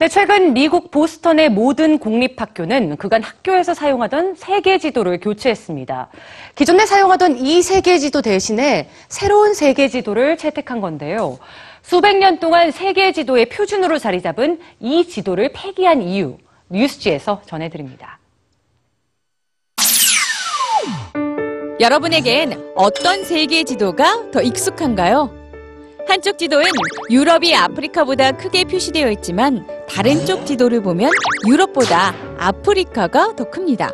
네, 최근 미국 보스턴의 모든 공립학교는 그간 학교에서 사용하던 세계 지도를 교체했습니다. 기존에 사용하던 이 세계 지도 대신에 새로운 세계 지도를 채택한 건데요. 수백 년 동안 세계 지도의 표준으로 자리 잡은 이 지도를 폐기한 이유, 뉴스지에서 전해드립니다. 여러분에겐 어떤 세계 지도가 더 익숙한가요? 한쪽 지도엔 유럽이 아프리카보다 크게 표시되어 있지만 다른 쪽 지도를 보면 유럽보다 아프리카가 더 큽니다.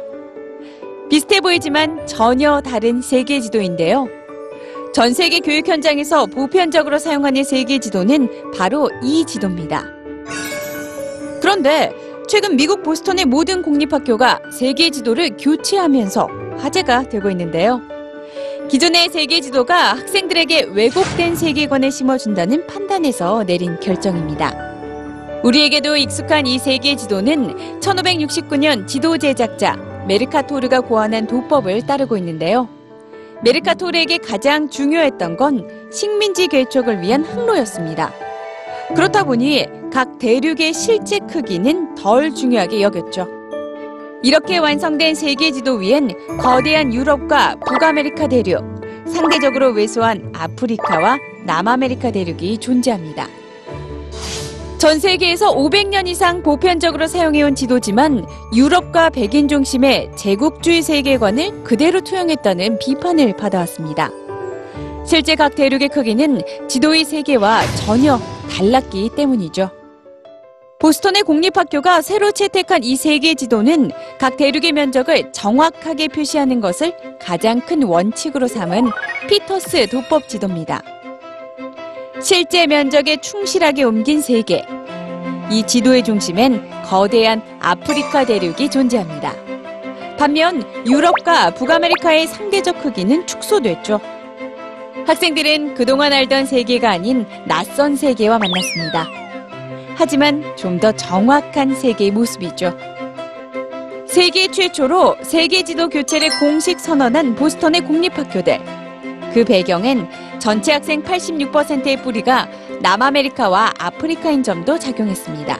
비슷해 보이지만 전혀 다른 세계 지도인데요. 전 세계 교육 현장에서 보편적으로 사용하는 세계 지도는 바로 이 지도입니다. 그런데 최근 미국 보스턴의 모든 공립학교가 세계 지도를 교체하면서 화제가 되고 있는데요. 기존의 세계 지도가 학생들에게 왜곡된 세계관을 심어준다는 판단에서 내린 결정입니다. 우리에게도 익숙한 이 세계 지도는 1569년 지도 제작자 메르카토르가 고안한 도법을 따르고 있는데요. 메르카토르에게 가장 중요했던 건 식민지 개척을 위한 항로였습니다. 그렇다 보니 각 대륙의 실제 크기는 덜 중요하게 여겼죠. 이렇게 완성된 세계 지도 위엔 거대한 유럽과 북아메리카 대륙, 상대적으로 왜소한 아프리카와 남아메리카 대륙이 존재합니다. 전 세계에서 500년 이상 보편적으로 사용해온 지도지만 유럽과 백인 중심의 제국주의 세계관을 그대로 투영했다는 비판을 받아왔습니다. 실제 각 대륙의 크기는 지도의 세계와 전혀 달랐기 때문이죠. 보스턴의 공립학교가 새로 채택한 이 세계 지도는 각 대륙의 면적을 정확하게 표시하는 것을 가장 큰 원칙으로 삼은 피터스 도법 지도입니다. 실제 면적에 충실하게 옮긴 세계. 이 지도의 중심엔 거대한 아프리카 대륙이 존재합니다. 반면 유럽과 북아메리카의 상대적 크기는 축소됐죠. 학생들은 그동안 알던 세계가 아닌 낯선 세계와 만났습니다. 하지만 좀 더 정확한 세계의 모습이죠. 세계 최초로 세계 지도 교체를 공식 선언한 보스턴의 공립학교들. 그 배경엔 전체 학생 86%의 뿌리가 남아메리카와 아프리카인 점도 작용했습니다.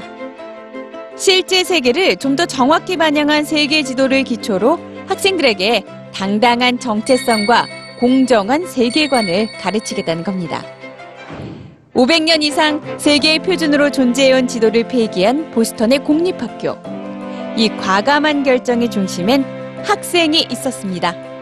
실제 세계를 좀 더 정확히 반영한 세계 지도를 기초로 학생들에게 당당한 정체성과 공정한 세계관을 가르치겠다는 겁니다. 500년 이상 세계의 표준으로 존재해온 지도를 폐기한 보스턴의 공립학교. 이 과감한 결정의 중심엔 학생이 있었습니다.